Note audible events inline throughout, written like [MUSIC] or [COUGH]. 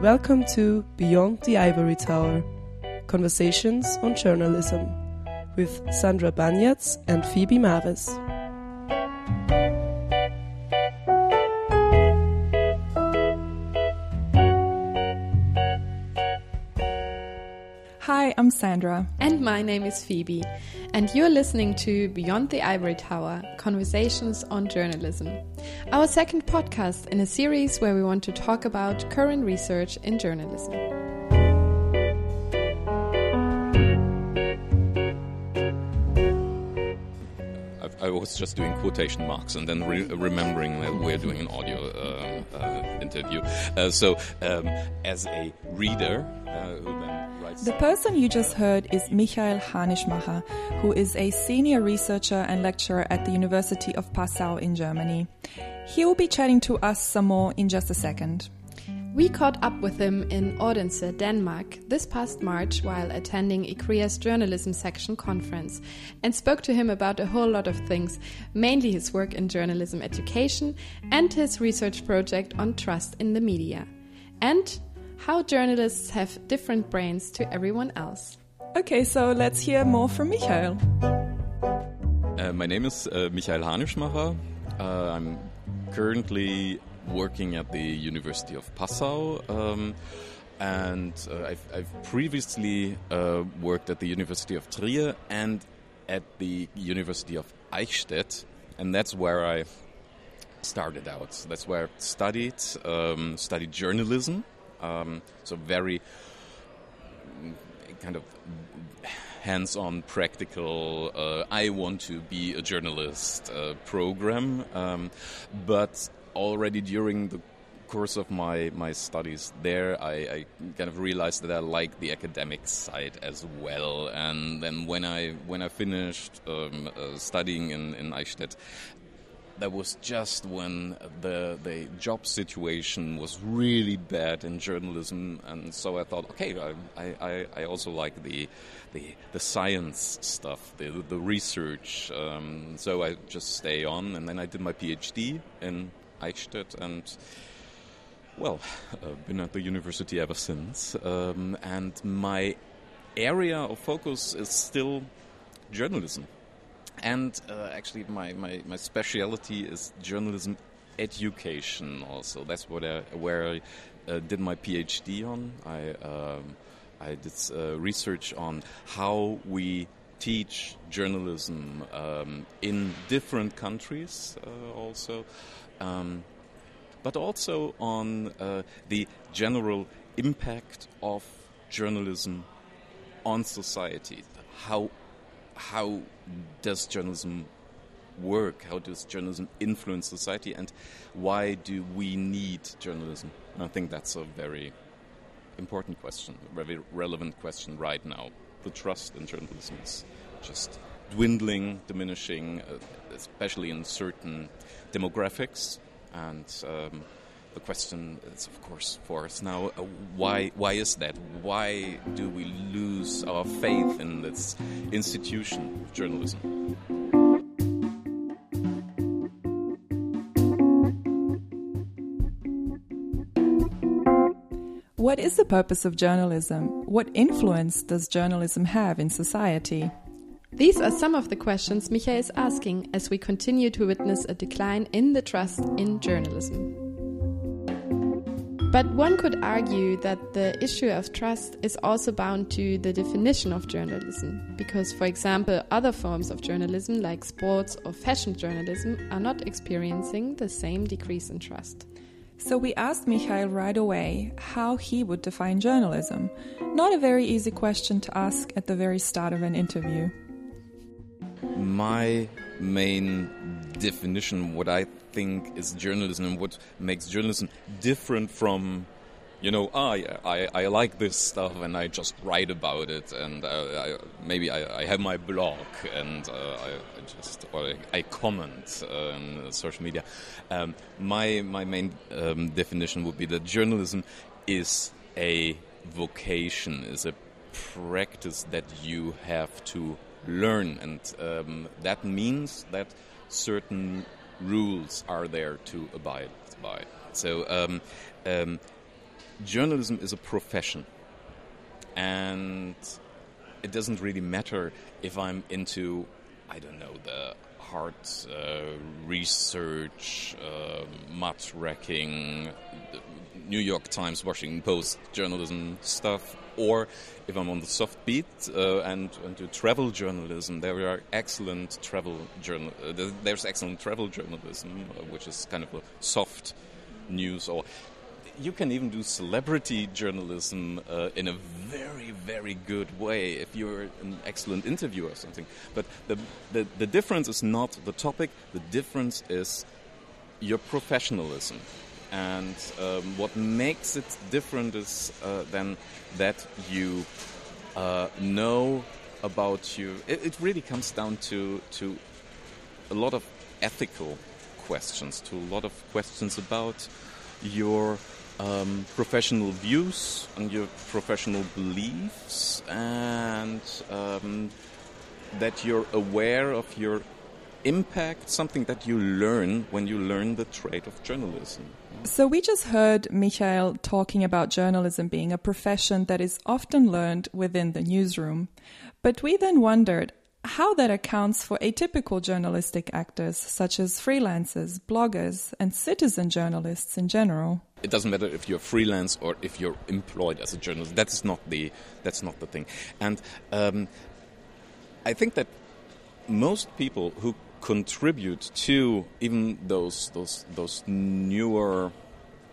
Welcome to Beyond the Ivory Tower Conversations on Journalism with Sandra Banjac and Phoebe Maares. Hi, I'm Sandra. And my name is Phoebe. And you're listening to Beyond the Ivory Tower Conversations on Journalism, our second podcast in a series where we want to talk about current research in journalism. I was just doing quotation marks and then re remembering that we're doing an audio uh, uh, interview. Uh, so, um, as a reader uh, who writes. The person you just heard is Michael Harnischmacher, who is a senior researcher and lecturer at the University of Passau in Germany. He will be chatting to us some more in just a second. We caught up with him in Odense, Denmark, this past March while attending ECREA's journalism section conference and spoke to him about a whole lot of things, mainly his work in journalism education and his research project on trust in the media, and how journalists have different brains to everyone else. Okay, so let's hear more from Michael. Uh, my name is uh, Michael Harnischmacher. Uh, I'm currently working at the University of Passau. Um, and uh, I've, I've, previously uh, worked at the University of Trier and at the University of Eichstätt, and that's where I started out. That's where I studied um, studied journalism. Um, so very kind of hands-on, practical. Uh, I want to be a journalist uh, program, um, but already during the course of my, my studies there, I, I, kind of realized that I like the academic side as well. And then when I when I finished um, uh, studying in, in Eichstätt, that was just when the the job situation was really bad in journalism, and so I thought, okay, I I, I also like the the the science stuff, the the research. Um, so I just stay on, and then I did my PhD in Eichstätt, and well, uh, been at the university ever since. Um, and my area of focus is still journalism. And uh, actually, my, my, my specialty is journalism education. Also, that's what I, where I uh, did my PhD on. I um, I did uh, research on how we teach journalism um, in different countries, uh, also, um, but also on uh, the general impact of journalism on society. How how does journalism work? How does journalism influence society? And why do we need journalism? And I think that's a very important question, a very relevant question right now. The trust in journalism is just dwindling, diminishing, uh, especially in certain demographics. And um, the question is, of course, for us now: uh, why? Why is that? Why do we lose our faith in this institution of journalism? What is the purpose of journalism? What influence does journalism have in society? These are some of the questions Michael is asking as we continue to witness a decline in the trust in journalism. But one could argue that the issue of trust is also bound to the definition of journalism, because, for example, other forms of journalism, like sports or fashion journalism, are not experiencing the same decrease in trust. So we asked Michael right away how he would define journalism. Not a very easy question to ask at the very start of an interview. My main definition, what I think is journalism and what makes journalism different from you know, ah, I, I like this stuff and I just write about it, and uh, I, maybe I, I, have my blog and uh, I, I, just or I, comment uh, on social media. Um, my my main um, definition would be that journalism is a vocation, is a practice that you have to learn, and um, that means that certain rules are there to abide by. So. Um, um, journalism is a profession, and it doesn't really matter if I'm into, I don't know, the hard uh, research, uh, muckraking, New York Times, Washington Post journalism stuff, or if I'm on the soft beat uh, and, and do travel journalism, there are excellent travel journal. Uh, there's excellent travel journalism, uh, which is kind of a soft news or you can even do celebrity journalism uh, in a very, very good way if you're an excellent interviewer or something. But the, the, the difference is not the topic, the difference is your professionalism. And um, what makes it different is uh, then that you uh, know about you. It, it really comes down to, to a lot of ethical questions, to a lot of questions about your um, professional views and your professional beliefs, and um, that you're aware of your impact, something that you learn when you learn the trade of journalism. So, we just heard Michael talking about journalism being a profession that is often learned within the newsroom. But we then wondered how that accounts for atypical journalistic actors such as freelancers, bloggers, and citizen journalists in general. It doesn't matter if you're freelance or if you're employed as a journalist. That's not the that's not the thing. And um, I think that most people who contribute to even those those those newer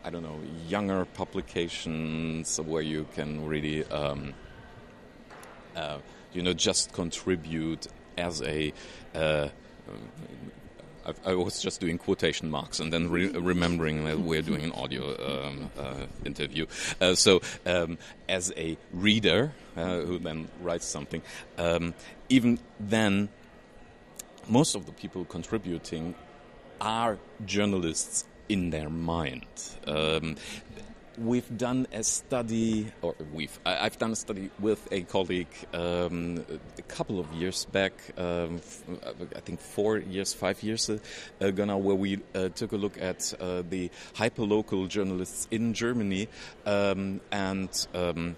I don't know younger publications where you can really um, uh, you know, just contribute as a. Uh, I, was just doing quotation marks and then re- remembering that we're doing an audio um, uh, interview. Uh, so, um, as a reader uh, who then writes something, um, even then, most of the people contributing are journalists in their mind. We've done a study, or we've, I, have done a study with a colleague um, a couple of years back, um, I think four years, five years ago now, where we uh, took a look at uh, the hyperlocal journalists in Germany um, and um,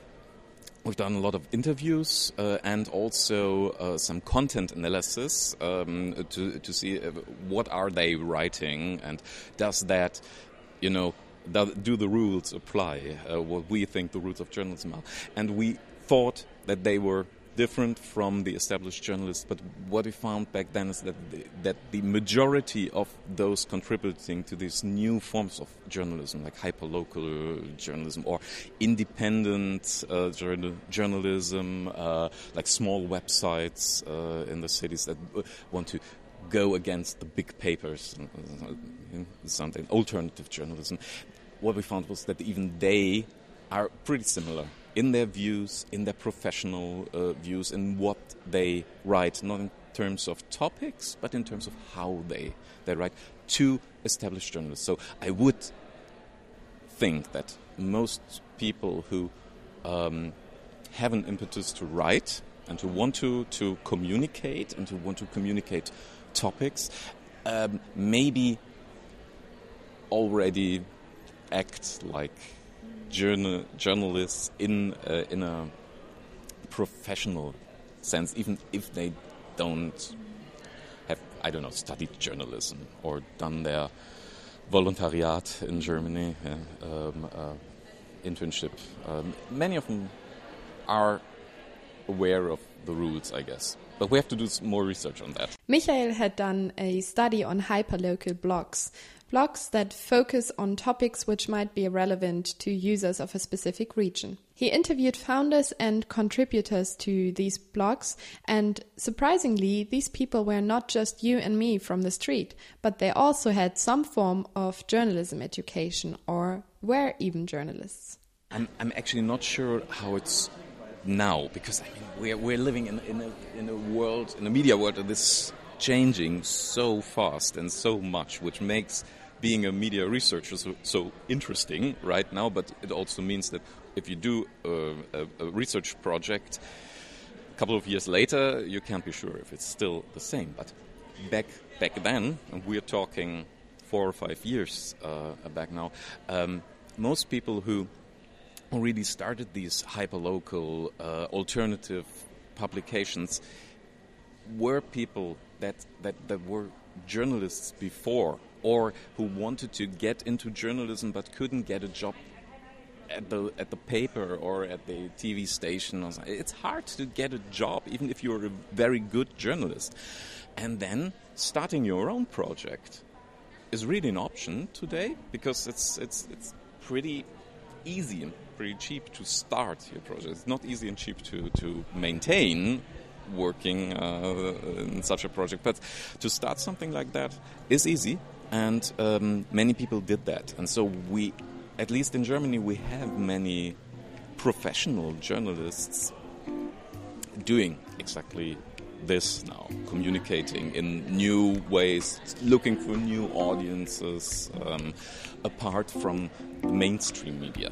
We've done a lot of interviews uh, and also uh, some content analysis um, to to see uh, what are they writing and does that, you know, do the rules apply, uh, what we think the rules of journalism are. And we thought that they were different from the established journalists, but what we found back then is that the, that the majority of those contributing to these new forms of journalism, like hyperlocal journalism or independent uh, journal, journalism, uh, like small websites uh, in the cities that want to go against the big papers, uh, something alternative journalism what we found was that even they are pretty similar in their views, in their professional uh, views, in what they write, not in terms of topics, but in terms of how they, they write to established journalists. So I would think that most people who um, have an impetus to write and to want to, to communicate and to want to communicate topics um, maybe already act like journal, journalists in uh, in a professional sense, even if they don't have I don't know studied journalism or done their voluntariat in Germany, yeah, um, uh, internship. Um, many of them are aware of the rules, I guess. But we have to do more research on that. Michael had done a study on hyperlocal blogs, blogs that focus on topics which might be relevant to users of a specific region. He interviewed founders and contributors to these blogs, and surprisingly, these people were not just you and me from the street, but they also had some form of journalism education or were even journalists. I'm, I'm actually not sure how it's now because I mean we're, we're living in, in, a, in a world, in a media world that is changing so fast and so much, which makes being a media researcher so, so interesting right now. But it also means that if you do a, a, a research project, a couple of years later, you can't be sure if it's still the same. But back back then, and we're talking four or five years uh, back now, um, most people who really started these hyperlocal uh, alternative publications were people that, that, that were journalists before or who wanted to get into journalism but couldn't get a job at the at the paper or at the TV station. Or it's hard to get a job even if you're a very good journalist. And then starting your own project is really an option today because it's it's it's pretty easy and pretty cheap to start your project. It's not easy and cheap to to maintain working uh, in such a project, but to start something like that is easy, and um, many people did that. And so we, at least in Germany, we have many professional journalists doing exactly this now, communicating in new ways, looking for new audiences, um, apart from the mainstream media,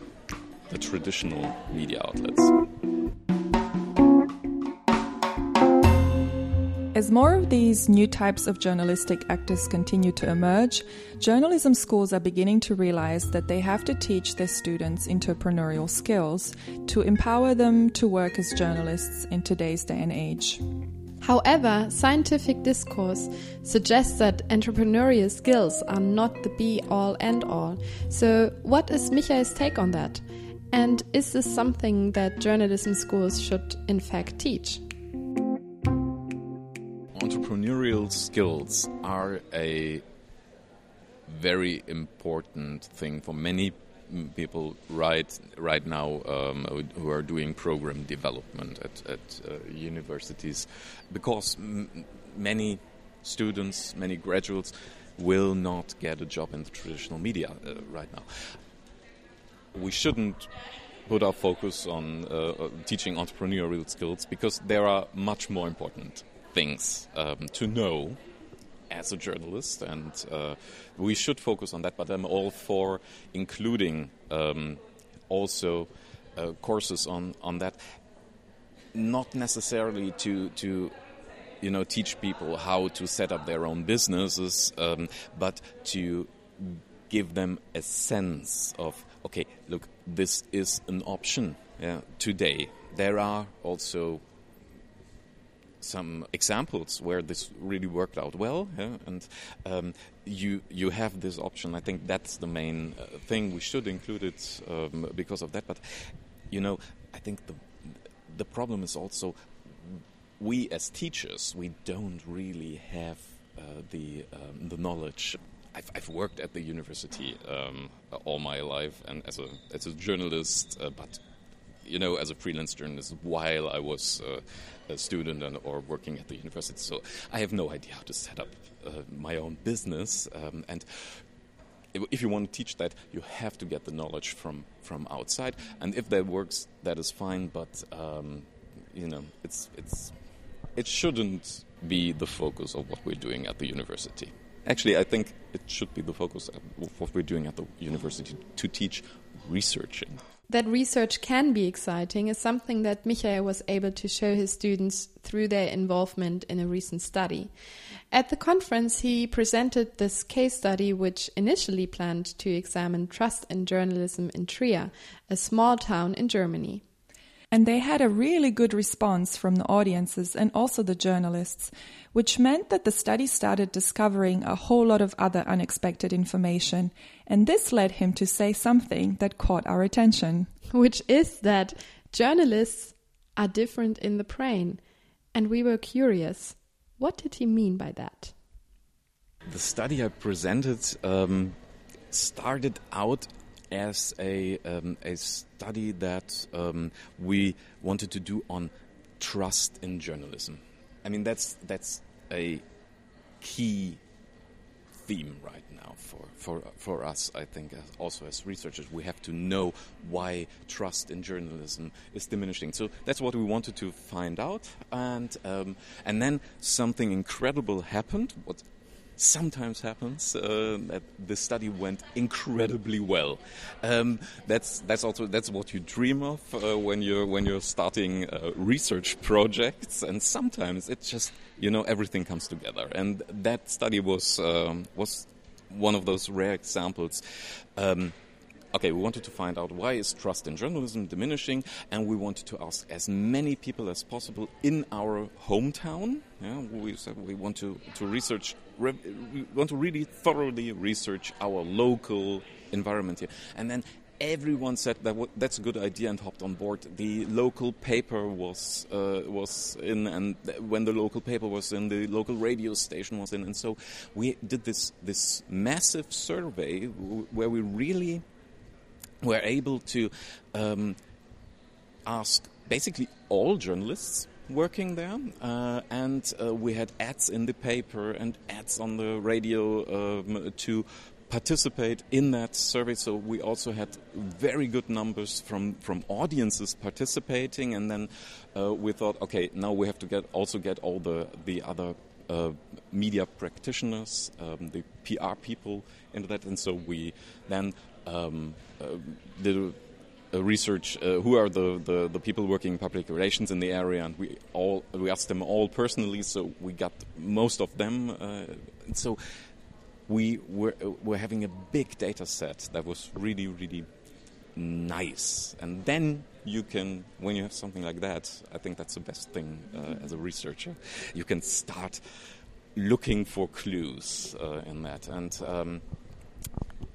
the traditional media outlets. As more of these new types of journalistic actors continue to emerge, journalism schools are beginning to realize that they have to teach their students entrepreneurial skills to empower them to work as journalists in today's day and age. However, scientific discourse suggests that entrepreneurial skills are not the be all and all. So, what is Michael's take on that? And is this something that journalism schools should in fact teach? Entrepreneurial skills are a very important thing for many people right right now um, who are doing program development at, at uh, universities because many students, many graduates will not get a job in the traditional media uh, right now. We shouldn't put our focus on uh, uh teaching entrepreneurial skills because there are much more important things um, to know as a journalist, and uh, we should focus on that. But I'm all for including um, also uh, courses on on that, not necessarily to to you know teach people how to set up their own businesses, um, but to give them a sense of okay, look, this is an option yeah, today. There are also some examples where this really worked out well, yeah? and um, you you have this option. I think that's the main uh, thing. We should include it um, because of that. But you know, I think the the problem is also we as teachers we don't really have uh, the um, the knowledge. I've, I've, worked at the university um, all my life and as a as a journalist, uh, but you know, as a freelance journalist while I was uh, a student and, or working at the university. So I have no idea how to set up uh, my own business. Um, and if you want to teach that, you have to get the knowledge from, from outside. And if that works, that is fine. But um, you know, it's it's it shouldn't be the focus of what we're doing at the university. Actually, I think it should be the focus of what we're doing at the university to teach researching. That research can be exciting is something that Michael was able to show his students through their involvement in a recent study. At the conference, he presented this case study, which initially planned to examine trust in journalism in Trier, a small town in Germany. And they had a really good response from the audiences and also the journalists, which meant that the study started discovering a whole lot of other unexpected information. And this led him to say something that caught our attention. Which is that journalists are different in the brain. And we were curious. What did he mean by that? The study I presented um, started out as a, um, a study that um, we wanted to do on trust in journalism. I mean, that's, that's a key theme right now for, for, for us, I think, also as researchers. We have to know why trust in journalism is diminishing. So that's what we wanted to find out. And, um, and then something incredible happened. What sometimes happens uh, that the study went incredibly well. Um, that's that's also that's what you dream of uh, when you're when you're starting uh, research projects, and sometimes it just you know everything comes together. And that study was um, was one of those rare examples. Um, okay, we wanted to find out why is trust in journalism diminishing, and we wanted to ask as many people as possible in our hometown. Yeah, we said we want to, to research, we want to really thoroughly research our local environment here, and then everyone said that that's a good idea and hopped on board. The local paper was uh, was in, and when the local paper was in, the local radio station was in, and so we did this this massive survey where we really were able to um, ask basically all journalists working there, uh, and uh, we had ads in the paper and ads on the radio um, to participate in that survey. So we also had very good numbers from, from audiences participating, and then uh, we thought, okay, now we have to get also get all the the other uh, media practitioners, um, the PR people into that, and so we then um, uh, did uh, research uh, who are the, the, the, people working in public relations in the area, and we all we asked them all personally. So we got most of them. Uh, so we were were having a big data set that was really really nice, and then you can when you have something like that, I think that's the best thing uh, as a researcher. You can start looking for clues uh, in that and. Um,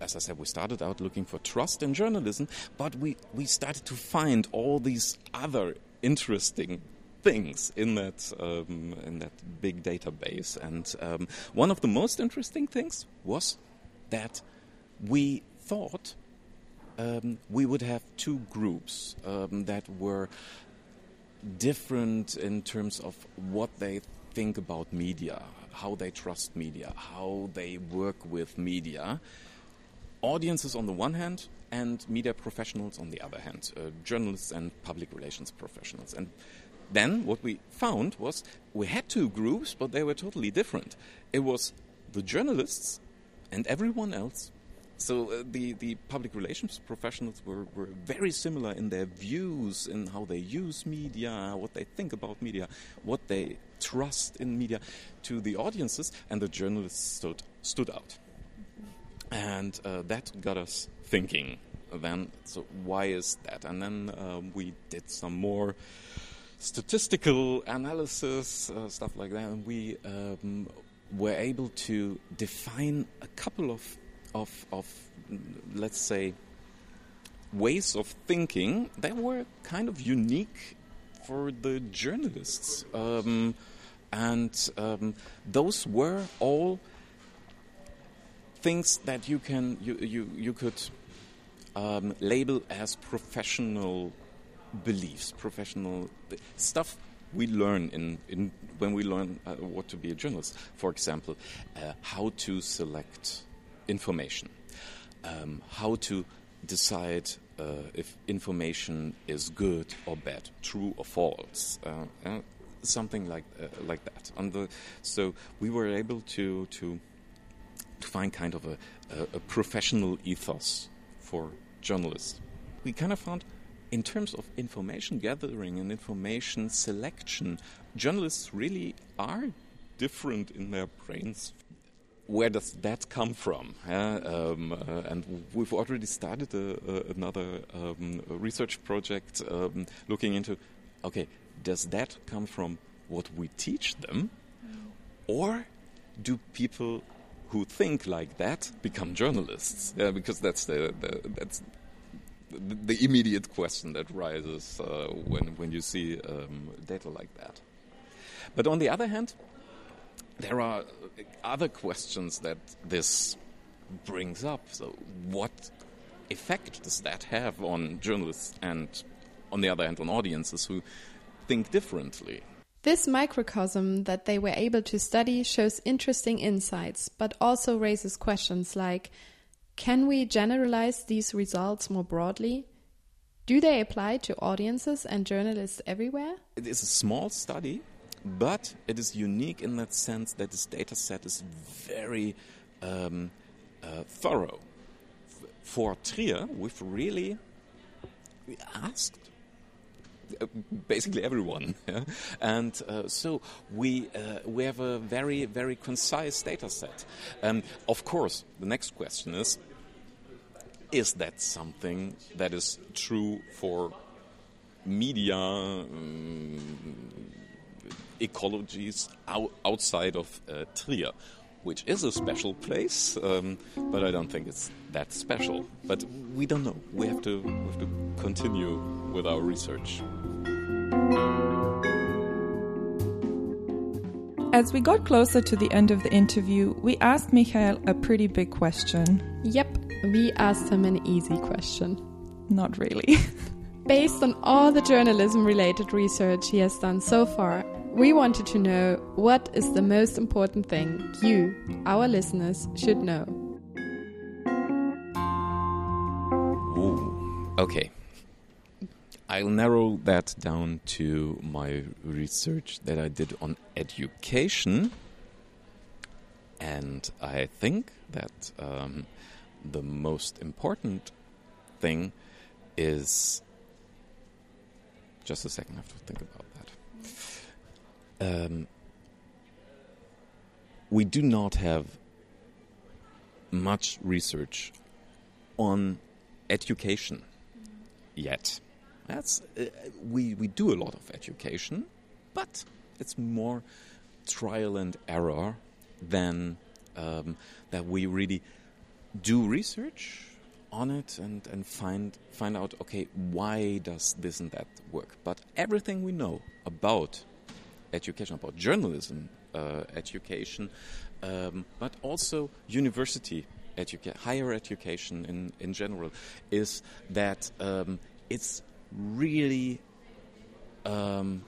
as I said, we started out looking for trust in journalism, but we, we started to find all these other interesting things in that um, in that big database. And um, one of the most interesting things was that we thought um, we would have two groups um, that were different in terms of what they think about media, how they trust media, how they work with media audiences on the one hand and media professionals on the other hand, uh, journalists and public relations professionals. And then what we found was we had two groups, but they were totally different. It was the journalists and everyone else. So uh, the, the public relations professionals were, were very similar in their views in how they use media, what they think about media, what they trust in media to the audiences, and the journalists stood, stood out. And uh, that got us thinking then, so why is that? And then um, we did some more statistical analysis, uh, stuff like that, and we um, were able to define a couple of, of, of, let's say, ways of thinking that were kind of unique for the journalists. Um, and um, those were all things that you can you you, you could um, label as professional beliefs, professional stuff we learn in, in when we learn uh, what to be a journalist. For example, uh, how to select information, um, how to decide uh, if information is good or bad, true or false, uh, uh, something like uh, like that. The, so we were able to to to find kind of a, a, a professional ethos for journalists. We kind of found, in terms of information gathering and information selection, journalists really are different in their brains. Where does that come from? um, uh, and we've already started a, a, another um, research project um, looking into okay, does that come from what we teach them? Or do people who think like that become journalists? Yeah, because that's the, the that's the, immediate question that rises uh, when when you see um, data like that. But on the other hand, there are other questions that this brings up. So, what effect does that have on journalists and, on the other hand, on audiences who think differently? This microcosm that they were able to study shows interesting insights, but also raises questions like can we generalize these results more broadly? Do they apply to audiences and journalists everywhere? It is a small study, but it is unique in that sense that this data set is very um, uh, thorough. For Trier, we've really asked basically everyone. [LAUGHS] Yeah? And uh, so we uh, we have a very very concise data set. Um, of course, the next question is is that something that is true for media um, ecologies out, outside of uh, Trier? Which is a special place, um, but I don't think it's that special. But we don't know. We have to, we have to continue with our research. As we got closer to the end of the interview, we asked Michael a pretty big question. Yep, we asked him an easy question. Not really. [LAUGHS] Based on all the journalism related research he has done so far, we wanted to know what is the most important thing you, our listeners, should know. Ooh, okay. I'll narrow that down to my research that I did on education. And I think that um, the most important thing is. Just a second, I have to think about that. Um, we do not have much research on education yet. That's uh, we we do a lot of education, but it's more trial and error than um, that we really do research on it and, and find find out okay why does this and that work. But everything we know about education, about journalism uh, education, um, but also university education, higher education in, in general, is that um, it's really um,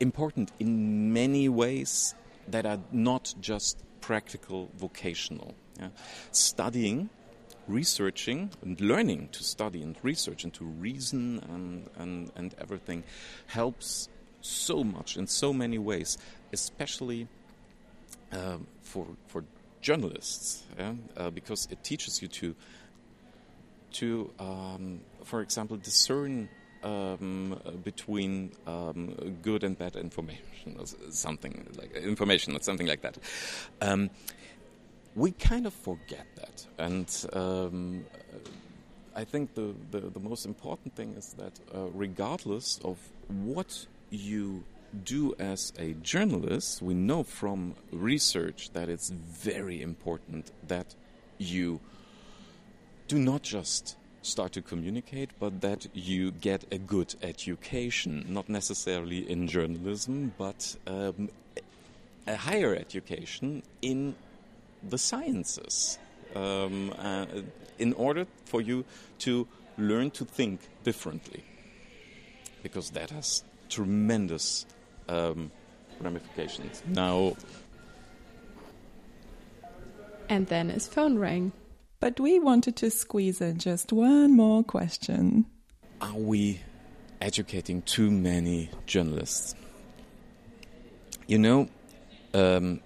important in many ways that are not just practical vocational. Yeah? Studying, researching, and learning to study and research and to reason and, and, and everything helps so much in so many ways, especially um, for, for journalists, yeah? uh, because it teaches you to to, um, for example, discern um, between um, good and bad information, or something like information, or something like that. Um, we kind of forget that, and um, I think the, the, the most important thing is that, uh, regardless of what you do as a journalist, we know from research that it's very important that you do not just start to communicate, but that you get a good education, not necessarily in journalism, but um, a higher education in the sciences, um, uh, in order for you to learn to think differently, because that has tremendous um, ramifications. Now, And then his phone rang. But we wanted to squeeze in just one more question. are we educating too many journalists? You know, um,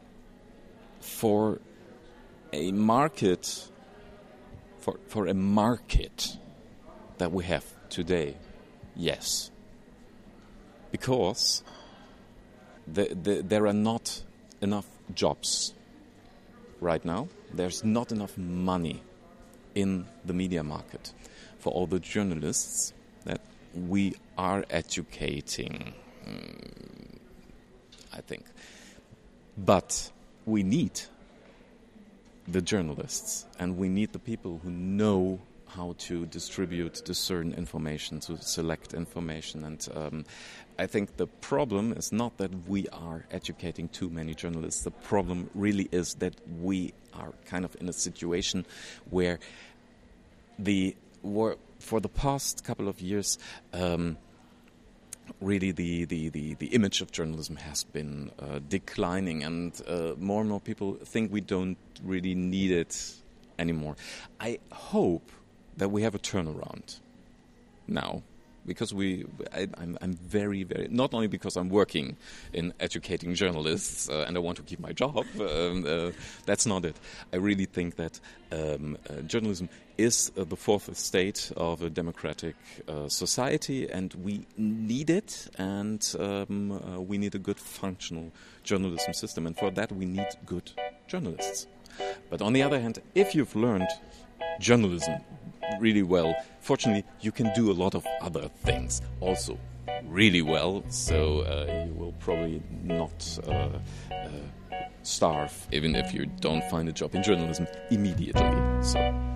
for a market, for for a market that we have today, yes, because the, the, there are not enough jobs right now. There's not enough money in the media market for all the journalists that we are educating, mm, I think. But we need the journalists and we need the people who know how to distribute, discern information, to select information. And um, I think the problem is not that we are educating too many journalists. The problem really is that we are kind of in a situation where the for the past couple of years. Um, really the, the, the, the image of journalism has been uh, declining, and uh, more and more people think we don't really need it anymore. I hope that we have a turnaround now. Because we, I, I'm, I'm very, very not only because I'm working in educating journalists uh, and I want to keep my job. [LAUGHS] Um, uh, that's not it. I really think that um, uh, journalism is uh, the fourth estate of a democratic uh, society, and we need it, and um, uh, we need a good functional journalism system, and for that we need good journalists. But on the other hand, if you've learned journalism really well. Fortunately, you can do a lot of other things also really well, so uh, you will probably not uh, uh, starve even if you don't find a job in journalism immediately. So.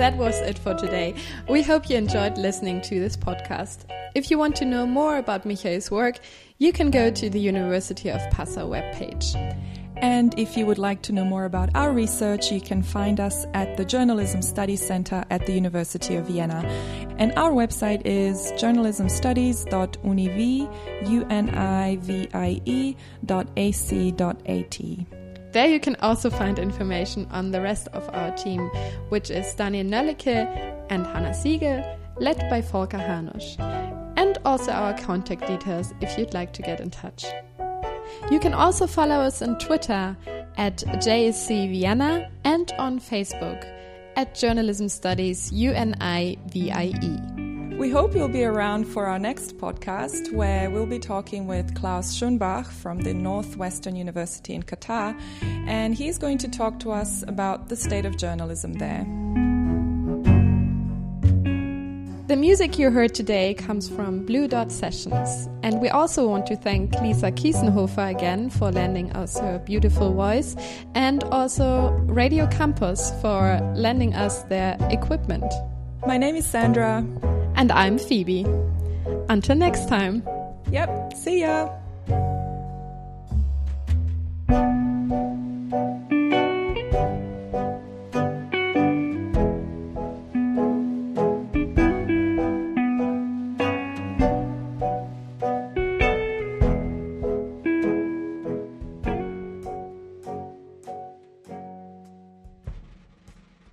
that was it for today. We hope you enjoyed listening to this podcast. If you want to know more about Michael's work, you can go to the University of Passau webpage. And if you would like to know more about our research, you can find us at the Journalism Studies Center at the University of Vienna. And our website is journalismstudies.univie.ac.at. There you can also find information on the rest of our team, which is Daniel Nölleke and Hanna Siegel, led by Folker Hanusch, and also our contact details if you'd like to get in touch. You can also follow us on Twitter at JSC Vienna and on Facebook at Journalism Studies UNIVIE. We hope you'll be around for our next podcast, where we'll be talking with Klaus Schönbach from the Northwestern University in Qatar, and he's going to talk to us about the state of journalism there. The music you heard today comes from Blue Dot Sessions, and we also want to thank Lisa Kiesenhofer again for lending us her beautiful voice, and also Radio Campus for lending us their equipment. My name is Sandra. And I'm Phoebe. Until next time. Yep, see ya.